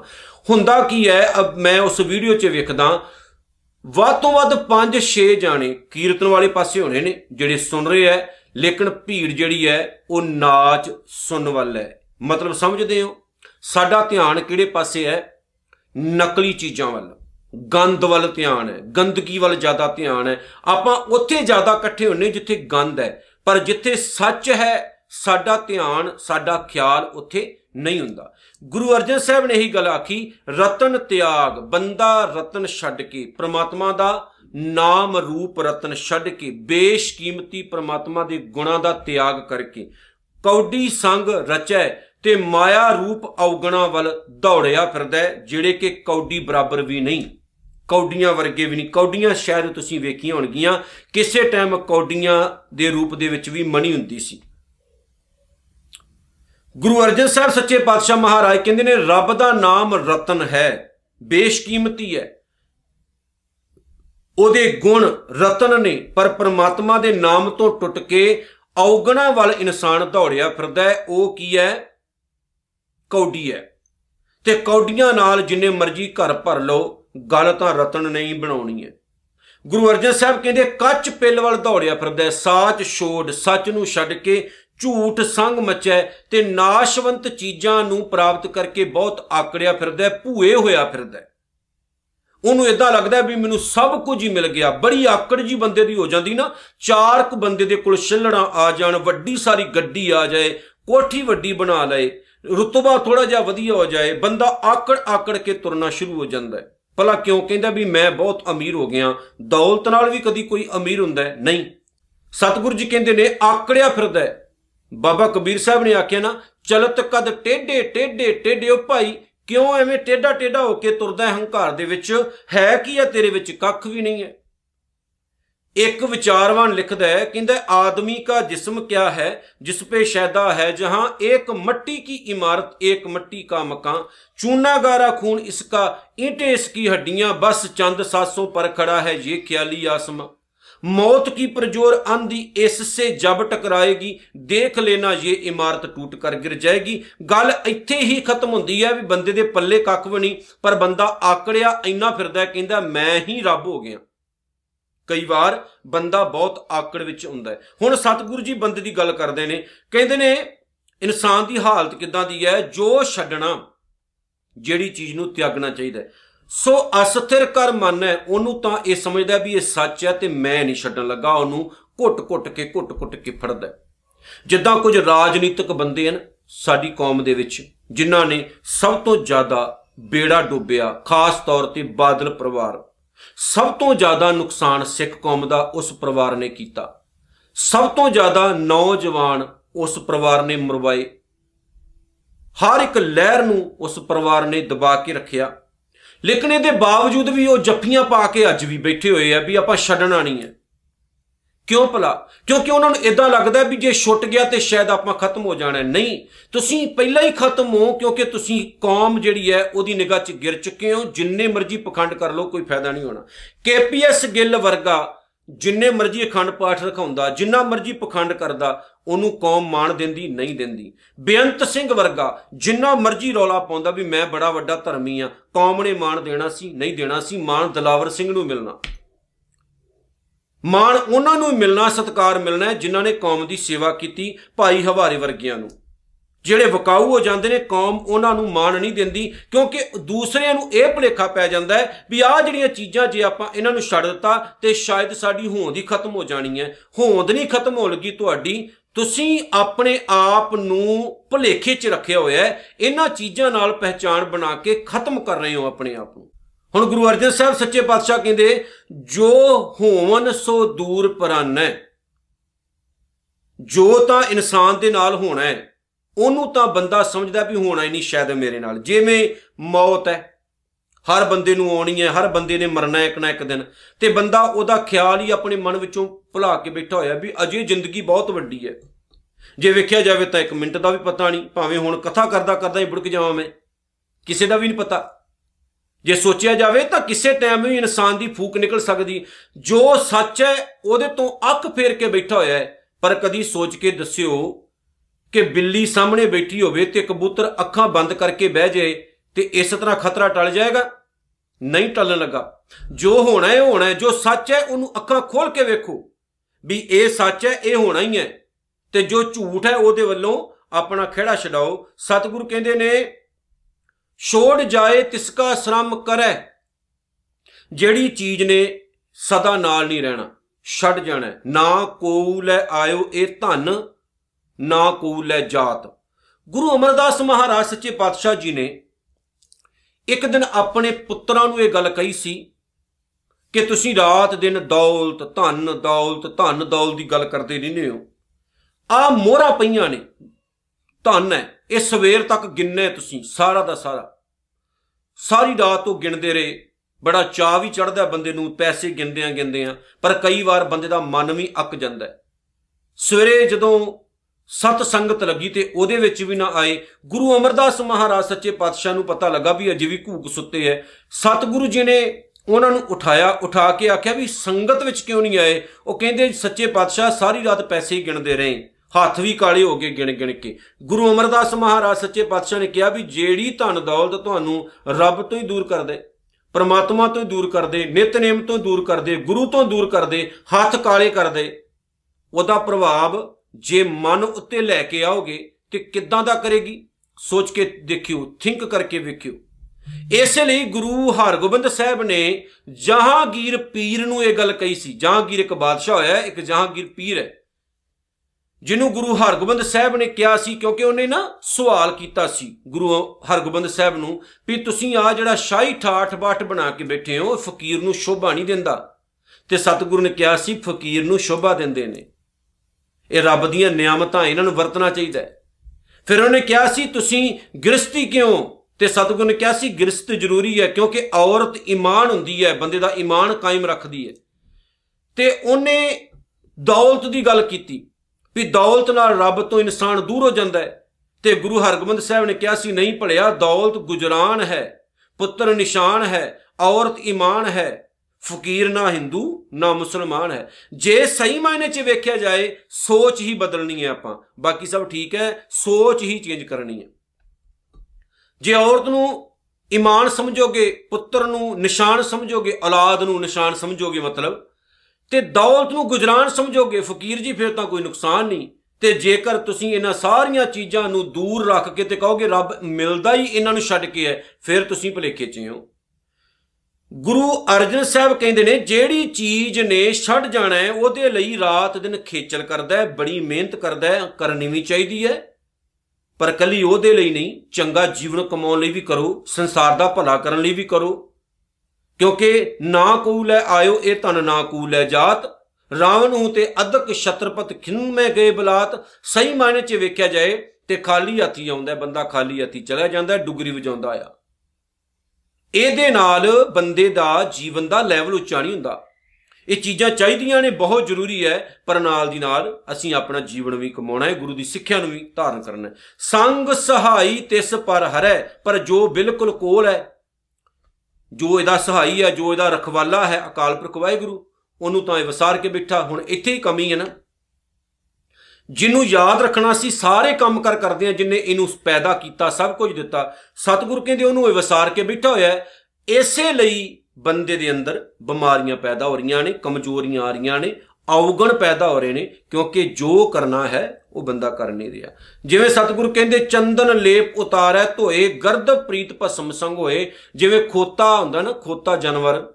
ਹੁੰਦਾ ਕੀ ਹੈ, ਅਬ ਮੈਂ ਉਸ ਵੀਡੀਓ 'ਚ ਵੇਖਦਾ, ਵੱਧ ਤੋਂ ਵੱਧ 5-6 ਜਾਣੇ ਕੀਰਤਨ ਵਾਲੇ ਪਾਸੇ ਹੋਣੇ ਨੇ, ਜਿਹੜੇ ਸੁਣ ਰਹੇ ਐ ਲੇਕਿਨ ਭੀੜ ਜਿਹੜੀ ਹੈ, ਉਹ ਨਾਚ ਸੁਣਨ ਵੱਲ ਹੈ। ਮਤਲਬ ਸਮਝਦੇ ਹੋ? ਸਾਡਾ ਧਿਆਨ ਕਿਹੜੇ ਪਾਸੇ ਹੈ? ਨਕਲੀ ਚੀਜ਼ਾਂ ਵੱਲ। ਗੰਦ ਵੱਲ ਧਿਆਨ ਹੈ, ਗੰਦਗੀ ਵੱਲ ਜ਼ਿਆਦਾ ਧਿਆਨ ਹੈ। ਆਪਾਂ ਉੱਥੇ ਜ਼ਿਆਦਾ ਇਕੱਠੇ ਹੁੰਨੇ ਜਿੱਥੇ ਗੰਦ ਹੈ, ਪਰ ਜਿੱਥੇ ਸੱਚ ਹੈ, ਸਾਡਾ ਧਿਆਨ, ਸਾਡਾ ਖਿਆਲ ਉੱਥੇ ਨਹੀਂ ਹੁੰਦਾ। ਗੁਰੂ ਅਰਜਨ ਸਾਹਿਬ ਨੇ ਇਹੀ ਗੱਲ ਆਖੀ, ਰਤਨ ਤਿਆਗ, ਬੰਦਾ ਰਤਨ ਛੱਡ ਕੇ, ਪ੍ਰਮਾਤਮਾ ਦਾ ਨਾਮ ਰੂਪ ਰਤਨ ਛੱਡ ਕੇ, ਬੇਸ਼ਕੀਮਤੀ ਪ੍ਰਮਾਤਮਾ ਦੇ ਗੁਣਾਂ ਦਾ ਤਿਆਗ ਕਰਕੇ, ਕੌਡੀ ਸੰਗ ਰਚੈ ਤੇ ਮਾਇਆ ਰੂਪ ਔਗਣਾ ਵੱਲ ਦੌੜਿਆ ਫਿਰਦਾ ਜਿਹੜੇ ਕਿ ਕੌਡੀ ਬਰਾਬਰ ਵੀ ਨਹੀਂ। ਕੌਡੀਆਂ ਵਰਗੇ ਵੀ ਨਹੀਂ, ਕੌਡੀਆਂ ਸ਼ਾਇਦ ਤੁਸੀਂ ਵੇਖੀਆਂ ਹੋਣਗੀਆਂ, ਕਿਸੇ ਟਾਈਮ ਕੌਡੀਆਂ ਦੇ ਰੂਪ ਦੇ ਵਿੱਚ ਵੀ ਮਣੀ ਹੁੰਦੀ ਸੀ। ਗੁਰੂ ਅਰਜਨ ਸਾਹਿਬ ਸੱਚੇ ਪਾਤਸ਼ਾਹ ਮਹਾਰਾਜ ਕਹਿੰਦੇ ਨੇ, ਰੱਬ ਦਾ ਨਾਮ ਰਤਨ ਹੈ, ਬੇਸ਼ਕੀਮਤੀ ਹੈ। ਉਹਦੇ ਗੁਣ ਰਤਨ ਨੇ, ਪਰ ਪਰਮਾਤਮਾ ਦੇ ਨਾਮ ਤੋਂ ਟੁੱਟ ਕੇ ਔਗਣਾ ਵੱਲ ਇਨਸਾਨ ਦੌੜਿਆ ਫਿਰਦਾ ਹੈ। ਉਹ ਕੀ ਹੈ? ਕੌਡੀ ਹੈ। ਤੇ ਕੌਡੀਆਂ ਨਾਲ ਜਿੰਨੇ ਮਰਜ਼ੀ ਘਰ ਭਰ ਲਓ ਗੱਲ ਤਾਂ ਰਤਨ ਨਹੀਂ ਬਣਾਉਣੀ ਹੈ। ਗੁਰੂ ਅਰਜਨ ਸਾਹਿਬ ਕਹਿੰਦੇ, ਕੱਚ ਪਿੱਲ ਵੱਲ ਦੌੜਿਆ ਫਿਰਦਾ ਸਾਚ ਛੋੜ, ਸੱਚ ਨੂੰ ਛੱਡ ਕੇ ਝੂਠ ਸੰਗ ਮਚੈ ਤੇ ਨਾਸ਼ਵੰਤ ਚੀਜ਼ਾਂ ਨੂੰ ਪ੍ਰਾਪਤ ਕਰਕੇ ਬਹੁਤ ਆਕੜਿਆ ਫਿਰਦਾ ਭੂਏ ਹੋਇਆ ਫਿਰਦਾ ਉਹਨੂੰ ਇਦਾਂ ਲੱਗਦਾ ਵੀ ਮੈਨੂੰ ਸਭ ਕੁਝ ਹੀ ਮਿਲ ਗਿਆ। ਬੜੀ ਆਕੜ ਜੀ ਬੰਦੇ ਦੀ ਹੋ ਜਾਂਦੀ ਨਾ ਚਾਰ ਕੁ ਬੰਦੇ ਦੇ ਕੋਲ ਛਿੱਲੜਾਂ ਆ ਜਾਣ, ਵੱਡੀ ਸਾਰੀ ਗੱਡੀ ਆ ਜਾਏ, ਕੋਠੀ ਵੱਡੀ ਬਣਾ ਲਏ, ਰੁਤਬਾ ਥੋੜਾ ਜਿਹਾ ਵਧੀਆ ਹੋ ਜਾਏ, ਬੰਦਾ ਆਕੜ ਆਕੜ ਕੇ ਤੁਰਨਾ ਸ਼ੁਰੂ ਹੋ ਜਾਂਦਾ ਹੈ। ਭਲਾ ਕਿਉਂ ਕਹਿੰਦਾ ਵੀ ਮੈਂ ਬਹੁਤ ਅਮੀਰ ਹੋ ਗਿਆ? ਦੌਲਤ ਨਾਲ ਵੀ ਕਦੀ ਕੋਈ ਅਮੀਰ ਹੁੰਦਾ ਹੈ? ਨਹੀਂ। ਸਤਿਗੁਰੂ ਜੀ ਕਹਿੰਦੇ ਨੇ, ਆਕੜਿਆ ਫਿਰਦਾ ਹੈ। ਬਾਬਾ ਕਬੀਰ ਸਾਹਿਬ ਨੇ ਆਖਿਆ ਨਾ, ਚਲਤ ਕਦ ਟੇਡੇ ਟੇਡੇ ਟੇਡੇ ਉਹ ਭਾਈ, ਕਿਉਂ ਐਵੇਂ ਟੇਡਾ ਟੇਡਾ ਹੋ ਕੇ ਤੁਰਦਾ ਹੈ ਹੰਕਾਰ ਦੇ ਵਿੱਚ? ਹੈ ਕੀ ਹੈ ਤੇਰੇ ਵਿੱਚ? ਕੱਖ ਵੀ ਨਹੀਂ ਹੈ। ਇੱਕ ਵਿਚਾਰਵਾਨ ਲਿਖਦਾ ਹੈ, ਕਹਿੰਦਾ ਆਦਮੀ ਦਾ ਜਿਸਮ ਕਿਆ ਹੈ, ਜਿਸ ਪੇ ਸ਼ੈਦਾ ਹੈ, ਜਹਾਂ ਇੱਕ ਮਿੱਟੀ ਕੀ ਇਮਾਰਤ ਇੱਕ ਮਿੱਟੀ ਕਾ ਮਕਾਨ, ਚੂਨਾ ਗਾਰਾ ਖੂਨ ਇਸਕਾ ਈਂਟੇ ਇਸਕੀ ਹੱਡੀਆਂ, ਬਸ ਚੰਦ ਸਾਸੋਂ ਪਰ ਖੜਾ ਹੈ ਇਹ ਖਿਆਲੀ ਆਸਮਾ ਮੌਤ ਕੀ ਪ੍ਰਜੋਰ ਆਂਦੀ ਇਸ ਸੇ ਜਬ ਟਕਰਾਏਗੀ, ਦੇਖ ਲੈਣਾ ਇਹ ਇਮਾਰਤ ਟੂਟ ਕਰ ਗਿਰ ਜਾਏਗੀ। ਗੱਲ ਇੱਥੇ ਹੀ ਖਤਮ ਹੁੰਦੀ ਹੈ ਵੀ ਬੰਦੇ ਦੇ ਪੱਲੇ ਕੱਖ ਵੀ ਨਹੀਂ, ਪਰ ਬੰਦਾ ਆਕੜਿਆ ਇੰਨਾ ਫਿਰਦਾ ਕਹਿੰਦਾ ਮੈਂ ਹੀ ਰੱਬ ਹੋ ਗਿਆ। ਕਈ ਵਾਰ ਬੰਦਾ ਬਹੁਤ ਆਕੜ ਵਿੱਚ ਹੁੰਦਾ ਹੈ। ਹੁਣ ਸਤਿਗੁਰੂ ਜੀ ਬੰਦੇ ਦੀ ਗੱਲ ਕਰਦੇ ਨੇ, ਕਹਿੰਦੇ ਨੇ, ਇਨਸਾਨ ਦੀ ਹਾਲਤ ਕਿੱਦਾਂ ਦੀ ਹੈ? ਜੋ ਛੱਡਣਾ, ਜਿਹੜੀ ਚੀਜ਼ ਨੂੰ ਤਿਆਗਣਾ ਚਾਹੀਦਾ ਹੈ। ਸੋ ਅਸਥਿਰ ਕਰ ਮਨ ਹੈ, ਉਹਨੂੰ ਤਾਂ ਇਹ ਸਮਝਦਾ ਵੀ ਇਹ ਸੱਚ ਹੈ ਤੇ ਮੈਂ ਨਹੀਂ ਛੱਡਣ ਲੱਗਾ, ਉਹਨੂੰ ਘੁੱਟ-ਘੁੱਟ ਕੇ ਘੁੱਟ-ਘੁੱਟ ਕੇ ਫੜਦਾ ਜਿੱਦਾਂ ਕੁਝ ਰਾਜਨੀਤਿਕ ਬੰਦੇ ਹਨ, ਸਾਡੀ ਕੌਮ ਦੇ ਵਿੱਚ, ਜਿਨ੍ਹਾਂ ਨੇ ਸਭ ਤੋਂ ਜ਼ਿਆਦਾ ਬੇੜਾ ਡੁੱਬਿਆ, ਖਾਸ ਤੌਰ ਤੇ ਬਾਦਲ ਪਰਿਵਾਰ। ਸਭ ਤੋਂ ਜ਼ਿਆਦਾ ਨੁਕਸਾਨ ਸਿੱਖ ਕੌਮ ਦਾ ਉਸ ਪਰਿਵਾਰ ਨੇ ਕੀਤਾ। ਸਭ ਤੋਂ ਜ਼ਿਆਦਾ ਨੌਜਵਾਨ ਉਸ ਪਰਿਵਾਰ ਨੇ ਮਰਵਾਏ। ਹਰ ਇੱਕ ਲਹਿਰ ਨੂੰ ਉਸ ਪਰਿਵਾਰ ਨੇ ਦਬਾ ਕੇ ਰੱਖਿਆ। ਲੇਕਿਨ ਇਹਦੇ ਬਾਵਜੂਦ ਵੀ ਉਹ ਜੱਫੀਆਂ ਪਾ ਕੇ ਅੱਜ ਵੀ ਬੈਠੇ ਹੋਏ ਆ ਵੀ ਆਪਾਂ ਛੱਡਣਾ ਨਹੀਂ ਹੈ। ਕਿਉਂ ਭਲਾ? ਕਿਉਂਕਿ ਉਹਨਾਂ ਨੂੰ ਇਦਾਂ ਲੱਗਦਾ ਵੀ ਜੇ ਛੁੱਟ ਗਿਆ ਤੇ ਸ਼ਾਇਦ ਆਪਾਂ ਖਤਮ ਹੋ ਜਾਣਾ ਨਹੀਂ, ਤੁਸੀਂ ਪਹਿਲਾਂ ਹੀ ਖਤਮ ਹੋ ਕਿਉਂਕਿ ਤੁਸੀਂ ਕੌਮ ਜਿਹੜੀ ਹੈ ਉਹਦੀ ਨਿਗਾਹ 'ਚ ਗਿਰ ਚੁੱਕੇ ਹੋ। ਜਿੰਨੇ ਮਰਜ਼ੀ ਪਖੰਡ ਕਰ ਲਓ, ਕੋਈ ਫਾਇਦਾ ਨਹੀਂ ਹੋਣਾ। ਕੇਪੀਐਸ ਗਿੱਲ ਵਰਗਾ ਜਿੰਨੇ ਮਰਜ਼ੀ ਅਖੰਡ ਪਾਠ ਰਖਾਉਂਦਾ, ਜਿੰਨਾ ਮਰਜ਼ੀ ਪਖੰਡ ਕਰਦਾ, ਉਹਨੂੰ ਕੌਮ ਮਾਣ ਦਿੰਦੀ, ਨਹੀਂ ਦਿੰਦੀ। ਬੇਅੰਤ ਸਿੰਘ ਵਰਗਾ ਜਿੰਨਾ ਮਰਜ਼ੀ ਰੌਲਾ ਪਾਉਂਦਾ ਵੀ ਮੈਂ ਬੜਾ ਵੱਡਾ ਧਰਮੀ ਆ ਕੌਮ ਨੇ ਮਾਣ ਦੇਣਾ ਸੀ, ਨਹੀਂ ਦੇਣਾ ਸੀ, ਮਾਣ ਦਲਾਵਰ ਸਿੰਘ ਨੂੰ ਮਿਲਣਾ। ਮਾਣ ਉਹਨਾਂ ਨੂੰ ਮਿਲਣਾ, ਸਤਕਾਰ ਮਿਲਣਾ ਜਿਨ੍ਹਾਂ ਨੇ ਕੌਮ ਦੀ ਸੇਵਾ ਕੀਤੀ ਭਾਈ ਹਵਾਰੇ ਵਰਗਿਆਂ ਨੂੰ। ਜਿਹੜੇ ਵਕਾਊ ਹੋ ਜਾਂਦੇ ਨੇ, ਕੌਮ ਉਹਨਾਂ ਨੂੰ ਮਾਣ ਨਹੀਂ ਦਿੰਦੀ, ਕਿਉਂਕਿ ਦੂਸਰਿਆਂ ਨੂੰ ਇਹ ਭੁਲੇਖਾ ਪੈ ਜਾਂਦਾ ਹੈ ਵੀ ਆਹ ਜਿਹੜੀਆਂ ਚੀਜ਼ਾਂ ਜੇ ਆਪਾਂ ਇਹਨਾਂ ਨੂੰ ਛੱਡ ਦਿੱਤਾ, ਤੇ ਸ਼ਾਇਦ ਸਾਡੀ ਹੋਂਦ ਹੀ ਖਤਮ ਹੋ ਜਾਣੀ ਹੈ। ਹੋਂਦ ਨਹੀਂ ਖਤਮ ਹੋ ਲੱਗੀ ਤੁਹਾਡੀ, ਤੁਸੀਂ ਆਪਣੇ ਆਪ ਨੂੰ ਭੁਲੇਖੇ 'ਚ ਰੱਖਿਆ ਹੋਇਆ ਹੈ, ਇਹਨਾਂ ਚੀਜ਼ਾਂ ਨਾਲ ਪਹਿਚਾਣ ਬਣਾ ਕੇ ਖਤਮ ਕਰ ਰਹੇ ਹੋ ਆਪਣੇ ਆਪ ਨੂੰ। ਹੁਣ ਗੁਰੂ ਅਰਜਨ ਸਾਹਿਬ ਸੱਚੇ ਪਾਤਸ਼ਾਹ ਕਹਿੰਦੇ, ਜੋ ਹੋਵਨ ਸੋ ਦੂਰ ਪਰਾਨੈ। ਜੋ ਤਾਂ ਇਨਸਾਨ ਦੇ ਨਾਲ ਹੋਣਾ ਹੈ, ਉਹਨੂੰ ਤਾਂ ਬੰਦਾ ਸਮਝਦਾ ਵੀ ਹੋਣਾ ਹੀ ਨਹੀਂ ਸ਼ਾਇਦ ਮੇਰੇ ਨਾਲ। ਜਿਵੇਂ ਮੌਤ ਹੈ, ਹਰ ਬੰਦੇ ਨੂੰ ਆਉਣੀ ਹੈ, ਹਰ ਬੰਦੇ ਨੇ ਮਰਨਾ ਇੱਕ ਨਾ ਇੱਕ ਦਿਨ। ਤੇ ਬੰਦਾ ਉਹਦਾ ਖਿਆਲ ਹੀ ਆਪਣੇ ਮਨ ਵਿੱਚੋਂ ਭੁਲਾ ਕੇ ਬੈਠਾ ਹੋਇਆ ਵੀ ਅਜੇ ਜ਼ਿੰਦਗੀ ਬਹੁਤ ਵੱਡੀ ਹੈ। ਜੇ ਵੇਖਿਆ ਜਾਵੇ ਤਾਂ ਇੱਕ ਮਿੰਟ ਦਾ ਵੀ ਪਤਾ ਨਹੀਂ, ਭਾਵੇਂ ਹੁਣ ਕਥਾ ਕਰਦਾ ਕਰਦਾ ਹੀ ਬੁੜਕ ਜਾਵਾਂ ਮੈਂ। ਕਿਸੇ ਦਾ ਵੀ ਨਹੀਂ ਪਤਾ। ਜੇ ਸੋਚਿਆ ਜਾਵੇ ਤਾਂ ਕਿਸੇ ਟਾਈਮ ਵੀ ਇਨਸਾਨ ਦੀ ਫੂਕ ਨਿਕਲ ਸਕਦੀ। ਜੋ ਸੱਚ ਹੈ, ਉਹਦੇ ਤੋਂ ਅੱਖ ਫੇਰ ਕੇ ਬੈਠਾ ਹੋਇਆ ਹੈ। ਪਰ ਕਦੀ ਸੋਚ ਕੇ ਦੱਸਿਓ ਕਿ ਬਿੱਲੀ ਸਾਹਮਣੇ ਬੈਠੀ ਹੋਵੇ ਤੇ ਕਬੂਤਰ ਅੱਖਾਂ ਬੰਦ ਕਰਕੇ ਬਹਿ ਜਾਏ ਤੇ ਇਸ ਤਰ੍ਹਾਂ ਖਤਰਾ ਟਲ ਜਾਏਗਾ? ਨਹੀਂ ਟਲਣ ਲੱਗਾ। ਜੋ ਹੋਣਾ ਹੈ ਹੋਣਾ ਹੈ। ਜੋ ਸੱਚ ਹੈ, ਉਹਨੂੰ ਅੱਖਾਂ ਖੋਲ ਕੇ ਵੇਖੋ। ਵੀ ਇਹ ਸੱਚ ਹੈ, ਇਹ ਹੋਣਾ ਹੀ ਹੈ। ਤੇ ਜੋ ਝੂਠ ਹੈ, ਉਹਦੇ ਵੱਲੋਂ ਆਪਣਾ ਖਿਹੜਾ ਛਡਾਓ। ਸਤਿਗੁਰੂ ਕਹਿੰਦੇ ਨੇ ਛੋੜ ਜਾਏ ਤਿਸਕਾ ਸ਼ਰਮ ਕਰੈ। ਜਿਹੜੀ ਚੀਜ਼ ਨੇ ਸਦਾ ਨਾਲ ਨਹੀਂ ਰਹਿਣਾ, ਛੱਡ ਜਾਣਾ ਨਾ ਕੋਉ ਲੈ ਆਇਓ ਇਹ ਧਨ, ਨਾ ਕੋਉ ਲੈ ਜਾਤ। ਗੁਰੂ ਅਮਰਦਾਸ ਮਹਾਰਾਜ ਸੱਚੇ ਪਾਤਸ਼ਾਹ ਜੀ ਨੇ ਇੱਕ ਦਿਨ ਆਪਣੇ ਪੁੱਤਰਾਂ ਨੂੰ ਇਹ ਗੱਲ ਕਹੀ ਸੀ ਕਿ ਤੁਸੀਂ ਰਾਤ ਦਿਨ ਦੌਲਤ, ਧਨ ਦੌਲਤ ਧਨ ਦੌਲਤ ਦੀ ਗੱਲ ਕਰਦੇ ਰਹਿੰਦੇ ਹੋ। ਆ ਮੋਹਰਾ ਪਈਆਂ ਨੇ। ਧਨ ਹੈ। ਇਹ ਸਵੇਰ ਤੱਕ ਗਿਣਨੇ ਤੁਸੀਂ, ਸਾਰਾ ਦਾ ਸਾਰਾ। ਸਾਰੀ ਰਾਤ ਉਹ ਗਿਣਦੇ ਰਹੇ। ਬੜਾ ਚਾਹ ਵੀ ਚੜਦਾ ਬੰਦੇ ਨੂੰ, ਪੈਸੇ ਗਿਣਦੇ ਆ ਗਿਣਦੇ ਆ ਪਰ ਕਈ ਵਾਰ ਬੰਦੇ ਦਾ ਮਨ ਵੀ ਅੱਕ ਜਾਂਦਾ ਹੈ। ਸਵੇਰੇ ਜਦੋਂ ਸਤ ਸੰਗਤ ਲੱਗੀ ਤੇ ਉਹਦੇ ਵਿੱਚ ਵੀ ਨਾ ਆਏ, ਗੁਰੂ ਅਮਰਦਾਸ ਮਹਾਰਾਜ ਸੱਚੇ ਪਾਤਸ਼ਾਹ ਨੂੰ ਪਤਾ ਲੱਗਾ ਵੀ ਅਜੇ ਵੀ ਘੂਕ ਸੁੱਤੇ ਐ ਸਤਿਗੁਰੂ ਜੀ ਨੇ ਉਹਨਾਂ ਨੂੰ ਉਠਾਇਆ, ਉਠਾ ਕੇ ਆਖਿਆ ਵੀ ਸੰਗਤ ਵਿੱਚ ਕਿਉਂ ਨਹੀਂ ਆਏ? ਉਹ ਕਹਿੰਦੇ, ਸੱਚੇ ਪਾਤਸ਼ਾਹ, ਸਾਰੀ ਰਾਤ ਪੈਸੇ ਹੀ ਗਿਣਦੇ ਰਹੇ। ਹੱਥ ਵੀ ਕਾਲੇ ਹੋ ਗਏ ਗਿਣ ਗਿਣ ਕੇ। ਗੁਰੂ ਅਮਰਦਾਸ ਮਹਾਰਾਜ ਸੱਚੇ ਪਾਤਸ਼ਾਹ ਨੇ ਕਿਹਾ ਵੀ ਜਿਹੜੀ ਧਨ ਦੌਲਤ ਤੁਹਾਨੂੰ ਰੱਬ ਤੋਂ ਹੀ ਦੂਰ ਕਰ ਦੇ ਪਰਮਾਤਮਾ ਤੋਂ ਹੀ ਦੂਰ ਕਰ ਦੇ ਨਿਤਨੇਮ ਤੋਂ ਦੂਰ ਕਰ ਦੇ ਗੁਰੂ ਤੋਂ ਦੂਰ ਕਰ ਦੇ ਹੱਥ ਕਾਲੇ ਕਰ ਦੇ ਉਹਦਾ ਪ੍ਰਭਾਵ ਜੇ ਮਨ ਉੱਤੇ ਲੈ ਕੇ ਆਓਗੇ ਤੇ ਕਿੱਦਾਂ ਦਾ ਕਰੇਗੀ? ਸੋਚ ਕੇ ਦੇਖਿਓ ਥਿੰਕ ਕਰਕੇ ਵੇਖਿਓ। ਇਸੇ ਲਈ ਗੁਰੂ ਹਰਗੋਬਿੰਦ ਸਾਹਿਬ ਨੇ ਜਹਾਂਗੀਰ ਪੀਰ ਨੂੰ ਇਹ ਗੱਲ ਕਹੀ ਸੀ। ਜਹਾਂਗੀਰ ਇੱਕ ਬਾਦਸ਼ਾਹ ਹੋਇਆ, ਇੱਕ ਜਹਾਂਗੀਰ ਪੀਰ ਹੈ। ਜਿਹਨੂੰ ਗੁਰੂ ਹਰਗੋਬਿੰਦ ਸਾਹਿਬ ਨੇ ਕਿਹਾ ਸੀ, ਕਿਉਂਕਿ ਉਹਨੇ ਨਾ ਸਵਾਲ ਕੀਤਾ ਸੀ ਗੁਰੂ ਹਰਗੋਬਿੰਦ ਸਾਹਿਬ ਨੂੰ ਵੀ ਤੁਸੀਂ ਆ ਜਿਹੜਾ ਸ਼ਾਹੀ ਠਾਠ ਬਾਠ ਬਣਾ ਕੇ ਬੈਠੇ ਹੋ ਫਕੀਰ ਨੂੰ ਸ਼ੋਭਾ ਨਹੀਂ ਦਿੰਦਾ। ਤੇ ਸਤਿਗੁਰੂ ਨੇ ਕਿਹਾ ਸੀ, ਫਕੀਰ ਨੂੰ ਸ਼ੋਭਾ ਦਿੰਦੇ ਨੇ। ਇਹ ਰੱਬ ਦੀਆਂ ਨਿਆਮਤਾਂ ਇਹਨਾਂ ਨੂੰ ਵਰਤਣਾ ਚਾਹੀਦਾ ਹੈ। ਫਿਰ ਉਹਨੇ ਕਿਹਾ ਸੀ, ਤੁਸੀਂ ਗ੍ਰਸਤੀ ਕਿਉਂ? ਤੇ ਸਤਿਗੁਰੂ ਨੇ ਕਿਹਾ ਸੀ ਗ੍ਰਸਤ ਜ਼ਰੂਰੀ ਹੈ, ਕਿਉਂਕਿ ਔਰਤ ਈਮਾਨ ਹੁੰਦੀ ਹੈ, ਬੰਦੇ ਦਾ ਈਮਾਨ ਕਾਇਮ ਰੱਖਦੀ ਹੈ। ਤੇ ਉਹਨੇ ਦੌਲਤ ਦੀ ਗੱਲ ਕੀਤੀ। ਵੀ ਦੌਲਤ ਨਾਲ ਰੱਬ ਤੋਂ ਇਨਸਾਨ ਦੂਰ ਹੋ ਜਾਂਦਾ ਹੈ। ਤੇ ਗੁਰੂ ਹਰਗੋਬਿੰਦ ਸਾਹਿਬ ਨੇ ਕਿਹਾ ਸੀ, ਨਹੀਂ ਭਲਿਆ, ਦੌਲਤ ਗੁਜਰਾਨ ਹੈ, ਪੁੱਤਰ ਨਿਸ਼ਾਨ ਹੈ, ਔਰਤ ਈਮਾਨ ਹੈ, ਫਕੀਰ ਨਾ ਹਿੰਦੂ, ਨਾ ਮੁਸਲਮਾਨ ਹੈ। ਜੇ ਸਹੀ ਮਾਇਨੇ 'ਚ ਵੇਖਿਆ ਜਾਏ, ਸੋਚ ਹੀ ਬਦਲਣੀ ਹੈ ਆਪਾਂ। ਬਾਕੀ ਸਭ ਠੀਕ ਹੈ, ਸੋਚ ਹੀ ਚੇਂਜ ਕਰਨੀ ਹੈ। ਜੇ ਔਰਤ ਨੂੰ ਈਮਾਨ ਸਮਝੋਗੇ, ਪੁੱਤਰ ਨੂੰ ਨਿਸ਼ਾਨ ਸਮਝੋਗੇ, ਔਲਾਦ ਨੂੰ ਨਿਸ਼ਾਨ ਸਮਝੋਗੇ, ਮਤਲਬ ਤੇ ਦੌਲਤ ਨੂੰ ਗੁਜਰਾਨ ਸਮਝੋਗੇ, ਫਕੀਰ ਜੀ, ਫਿਰ ਤਾਂ ਕੋਈ ਨੁਕਸਾਨ ਨਹੀਂ। ਤੇ ਜੇਕਰ ਤੁਸੀਂ ਇਹਨਾਂ ਸਾਰੀਆਂ ਚੀਜ਼ਾਂ ਨੂੰ ਦੂਰ ਰੱਖ ਕੇ ਤੇ ਕਹੋਗੇ, ਰੱਬ ਮਿਲਦਾ ਹੀ ਇਹਨਾਂ ਨੂੰ ਛੱਡ ਕੇ ਹੈ ਫਿਰ ਤੁਸੀਂ ਭਲੇਖੇ 'ਚ ਹੋ ਗੁਰੂ ਅਰਜਨ ਸਾਹਿਬ ਕਹਿੰਦੇ ਨੇ, ਜਿਹੜੀ ਚੀਜ਼ ਨੇ ਛੱਡ ਜਾਣਾ ਹੈ, ਉਹਦੇ ਲਈ ਰਾਤ ਦਿਨ ਖੇਚਲ ਕਰਦਾ ਹੈ, ਬੜੀ ਮਿਹਨਤ ਕਰਦਾ ਹੈ, ਕਰਨੀ ਵੀ ਚਾਹੀਦੀ ਹੈ। ਪਰ ਕੱਲੀ ਉਹਦੇ ਲਈ ਨਹੀਂ, ਚੰਗਾ ਜੀਵਨ ਕਮਾਉਣ ਲਈ ਵੀ ਕਰੋ, ਸੰਸਾਰ ਦਾ ਭਲਾ ਕਰਨ ਲਈ ਵੀ ਕਰੋ। ਕਿਉਂਕਿ ਨਾ ਕੂਲ ਹੈ, ਆਇਓ ਇਹ ਤਨ ਨਾ ਕੂਲ ਹੈ ਜਾਤ। ਰਾਵਣ ਹੂੰ ਤੇ ਅਦਕ ਛਤਰਪਤ ਖਿੰਨ ਮੈਂ ਗਏ ਬਲਾਤ। ਸਹੀ ਮਾਇਨੇ 'ਚ ਵੇਖਿਆ ਜਾਏ ਤੇ ਖਾਲੀ ਹੱਥੀ ਆਉਂਦਾ ਬੰਦਾ ਖਾਲੀ ਹੱਥੀ ਚਲਾ ਜਾਂਦਾ ਡੁਗਰੀ ਵਜਾਉਂਦਾ ਆ ਇਹਦੇ ਨਾਲ ਬੰਦੇ ਦਾ ਜੀਵਨ ਦਾ ਲੈਵਲ ਉੱਚਾ ਨਹੀਂ ਹੁੰਦਾ। ਇਹ ਚੀਜ਼ਾਂ ਚਾਹੀਦੀਆਂ ਨੇ, ਬਹੁਤ ਜ਼ਰੂਰੀ ਹੈ, ਪਰ ਨਾਲ ਦੀ ਨਾਲ ਅਸੀਂ ਆਪਣਾ ਜੀਵਨ ਵੀ ਕਮਾਉਣਾ ਹੈ, ਗੁਰੂ ਦੀ ਸਿੱਖਿਆ ਨੂੰ ਵੀ ਧਾਰਨ ਕਰਨਾ ਹੈ। ਸੰਗ ਸਹਾਈ ਤਿਸ ਪਰ ਹਰੈ, ਪਰ ਜੋ ਬਿਲਕੁਲ ਕੋਲ ਹੈ ਜੋ ਇਹਦਾ ਸਹਾਈ ਹੈ ਜੋ ਇਹਦਾ ਰਖਵਾਲਾ ਹੈ ਅਕਾਲ ਪੁਰਖ ਵਾਹਿਗੁਰੂ, ਉਹਨੂੰ ਤਾਂ ਇਹ ਵਸਾਰ ਕੇ ਬਿਠਾ, ਹੁਣ ਇੱਥੇ ਹੀ ਕਮੀ ਹੈ ਨਾ। ਜਿਹਨੂੰ ਯਾਦ ਰੱਖਣਾ ਸੀ, ਸਾਰੇ ਕੰਮ ਕਰ ਕਰਦੇ ਆ ਜਿਨੇ ਇਹਨੂੰ ਪੈਦਾ ਕੀਤਾ, ਸਭ ਕੁਝ ਦਿੱਤਾ, ਸਤਿਗੁਰ ਕਹਿੰਦੇ ਉਹਨੂੰ ਇਹ ਵਸਾਰ ਕੇ ਬਿਠਾ ਹੋਇਆ ਇਸੇ ਲਈ ਬੰਦੇ ਦੇ ਅੰਦਰ ਬਿਮਾਰੀਆਂ ਪੈਦਾ ਹੋ ਰਹੀਆਂ ਨੇ, ਕਮਜ਼ੋਰੀਆਂ ਆ ਰਹੀਆਂ ਨੇ ਔਗਣ ਪੈਦਾ ਹੋ ਰਹੇ ਨੇ, ਕਿਉਂਕਿ ਜੋ ਕਰਨਾ ਹੈ, ਉਹ ਬੰਦਾ ਕਰ ਨਹੀਂ ਰਿਹਾ। ਜਿਵੇਂ ਸਤਿਗੁਰੂ ਕਹਿੰਦੇ, ਚੰਦਨ ਲੇਪ ਉਤਾਰੈ ਧੋਏ, ਗਰਦ ਪ੍ਰੀਤ ਭਸਮ ਸੰਗ ਹੋਏ। ਜਿਵੇਂ ਖੋਤਾ ਹੁੰਦਾ ਨਾ, ਖੋਤਾ ਜਾਨਵਰ,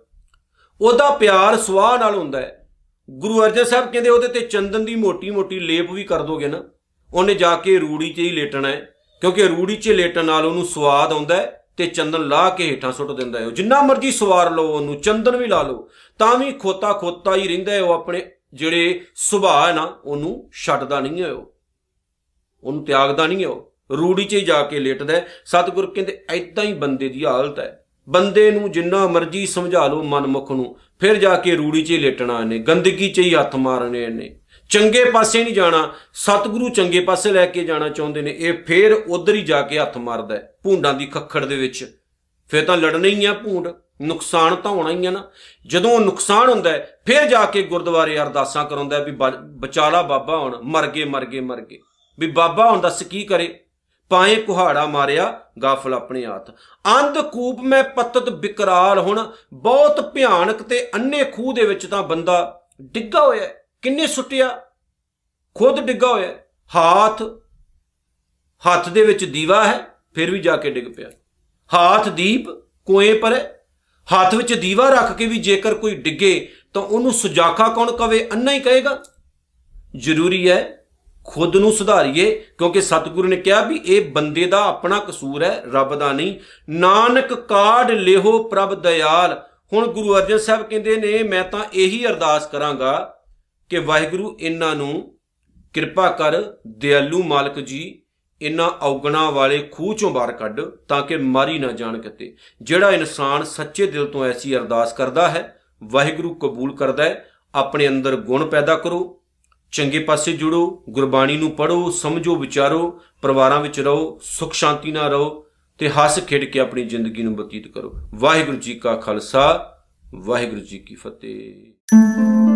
ਉਹਦਾ ਪਿਆਰ ਸਵਾਹ ਨਾਲ ਹੁੰਦਾ ਹੈ। ਗੁਰੂ ਅਰਜਨ ਸਾਹਿਬ ਕਹਿੰਦੇ, ਉਹਦੇ ਤੇ ਚੰਦਨ ਦੀ ਮੋਟੀ-ਮੋਟੀ ਲੇਪ ਵੀ ਕਰ ਦੋਗੇ ਨਾ, ਉਹਨੇ ਜਾ ਕੇ ਰੂੜੀ 'ਚ ਹੀ ਲੇਟਣਾ ਹੈ। ਕਿਉਂਕਿ ਰੂੜੀ 'ਚ ਲੇਟਣ ਨਾਲ ਉਹਨੂੰ ਸਵਾਦ ਆਉਂਦਾ ਹੈ ਤੇ ਚੰਦਨ ਲਾ ਕੇ ਹੇਠਾਂ ਸੁੱਟ ਦਿੰਦਾ ਹੈ। ਜਿੰਨਾ ਮਰਜ਼ੀ ਸਵਾਰ ਲਓ ਉਹਨੂੰ, ਚੰਦਨ ਵੀ ਲਾ ਲਓ। ਤਾਂ ਵੀ ਖੋਤਾ ਖੋਤਾ ਹੀ ਰਹਿੰਦਾ ਹੈ, ਉਹ ਆਪਣੇ ਜਿਹੜੇ ਸੁਭਾਅ ਹੈ ਨਾ, ਉਹਨੂੰ ਛੱਡਦਾ ਨਹੀਂ ਹੈ ਉਹ। ਉਹਨੂੰ ਤਿਆਗਦਾ ਨਹੀਂ ਹੈ ਉਹ। ਰੂੜੀ 'ਚ ਹੀ ਜਾ ਕੇ ਲੇਟਦਾ ਸਤਿਗੁਰ ਕਹਿੰਦੇ ਐਦਾਂ ਹੀ ਬੰਦੇ ਦੀ ਹਾਲਤ ਹੈ। ਬੰਦੇ ਨੂੰ ਜਿੰਨਾ ਮਰਜ਼ੀ ਸਮਝਾ ਲਓ ਮਨਮੁਖ ਨੂੰ, ਫਿਰ ਜਾ ਕੇ ਰੂੜੀ 'ਚ ਹੀ ਲੇਟਣਾ ਇਹਨੇ। ਗੰਦਗੀ 'ਚ ਹੀ ਹੱਥ ਮਾਰਨੇ ਇਹਨੇ। ਚੰਗੇ ਪਾਸੇ ਨਹੀਂ ਜਾਣਾ। ਸਤਿਗੁਰੂ ਚੰਗੇ ਪਾਸੇ ਲੈ ਕੇ ਜਾਣਾ ਚਾਹੁੰਦੇ ਨੇ। ਇਹ ਫੇਰ ਉਧਰ ਹੀ ਜਾ ਕੇ ਹੱਥ ਮਾਰਦਾ ਭੂੰਡਾਂ ਦੀ ਖੱਖੜ ਦੇ ਵਿੱਚ। ਫੇਰ ਤਾਂ ਲੜਨਾ ਹੀ ਆ ਭੂੰਡ। ਨੁਕਸਾਨ ਤਾਂ ਹੋਣਾ ਹੀ ਆ ਨਾ। ਜਦੋਂ ਨੁਕਸਾਨ ਹੁੰਦਾ ਫੇਰ ਜਾ ਕੇ ਗੁਰਦੁਆਰੇ ਅਰਦਾਸਾਂ ਕਰਾਉਂਦਾ ਵੀ ਬਚਾਲਾ ਬਾਬਾ ਹੁਣ, ਮਰ ਗਏ ਮਰ ਗਏ ਮਰ ਗਏ। ਵੀ ਬਾਬਾ ਹੁਣ ਦੱਸ ਕੀ ਕਰੇ? ਪਾਏ ਕੁਹਾੜਾ ਮਾਰਿਆ, ਗਾਫਲ ਆਪਣੇ ਹੱਥ। ਅੰਧ ਕੂਪ ਮੈਂ ਪਤਤ ਬਿਕਰਾਲ ਹੁਣ, ਬਹੁਤ ਭਿਆਨਕ ਤੇ ਅੰਨੇ ਖੂਹ ਦੇ ਵਿੱਚ ਤਾਂ ਬੰਦਾ ਡਿੱਗਾ ਹੋਇਆ ਕਿੰਨੇ ਸੁੱਟਿਆ? ਖੁਦ ਡਿੱਗਾ ਹੋਇਆ ਹੱਥ ਹੱਥ ਦੇ ਵਿੱਚ ਦੀਵਾ ਹੈ, ਫਿਰ ਵੀ ਜਾ ਕੇ ਡਿੱਗ ਪਿਆ। ਹੱਥ ਦੀਪ ਕੋਏ ਪਰ ਹੱਥ ਵਿੱਚ ਦੀਵਾ ਰੱਖ ਕੇ ਵੀ ਜੇਕਰ ਕੋਈ ਡਿੱਗੇ ਤਾਂ ਉਹਨੂੰ ਸੁਜਾਖਾ ਕੌਣ ਕਵੇ? ਅੰਨਾ ਹੀ ਕਹੇਗਾ। ਜ਼ਰੂਰੀ ਹੈ ਖੁਦ ਨੂੰ ਸੁਧਾਰੀਏ, ਕਿਉਂਕਿ ਸਤਿਗੁਰੂ ਨੇ ਕਿਹਾ ਵੀ ਇਹ ਬੰਦੇ ਦਾ ਆਪਣਾ ਕਸੂਰ ਹੈ, ਰੱਬ ਦਾ ਨਹੀਂ। ਨਾਨਕ ਕਾਢ ਲਿਹੋ ਪ੍ਰਭ ਦਇਆਲ। ਹੁਣ ਗੁਰੂ ਅਰਜਨ ਸਾਹਿਬ ਕਹਿੰਦੇ ਨੇ, ਮੈਂ ਤਾਂ ਇਹੀ ਅਰਦਾਸ ਕਰਾਂਗਾ ਕਿ ਵਾਹਿਗੁਰੂ, ਇਹਨਾਂ ਨੂੰ ਕਿਰਪਾ ਕਰ, ਦਿਆਲੂ ਮਾਲਕ ਜੀ ਇਨ੍ਹਾਂ ਔਗਣਾ ਵਾਲੇ ਖੂਹ ਚੋਂ ਬਾਹਰ ਕੱਢ ਤਾਂ ਕਿ ਮਾਰੀ ਨਾ ਜਾਣ ਕਿਤੇ। ਜਿਹੜਾ ਇਨਸਾਨ ਸੱਚੇ ਦਿਲ ਤੋਂ ਐਸੀ ਅਰਦਾਸ ਕਰਦਾ ਹੈ, ਵਾਹਿਗੁਰੂ ਕਬੂਲ ਕਰਦਾ ਹੈ, ਆਪਣੇ ਅੰਦਰ ਗੁਣ ਪੈਦਾ ਕਰੋ, ਚੰਗੇ ਪਾਸੇ ਜੁੜੋ, ਗੁਰਬਾਣੀ ਨੂੰ ਪੜੋ ਸਮਝੋ, ਵਿਚਾਰੋ, ਪਰਿਵਾਰਾਂ ਵਿੱਚ ਰਹੋ, ਸੁਖ ਸ਼ਾਂਤੀ ਨਾਲ ਰਹੋ ਤੇ ਹੱਸ ਖੇਡ ਕੇ ਆਪਣੀ ਜ਼ਿੰਦਗੀ ਨੂੰ ਬਤੀਤ ਕਰੋ। ਵਾਹਿਗੁਰੂ ਜੀ ਕਾ ਖਾਲਸਾ, ਵਾਹਿਗੁਰੂ ਜੀ ਕੀ ਫਤਿਹ।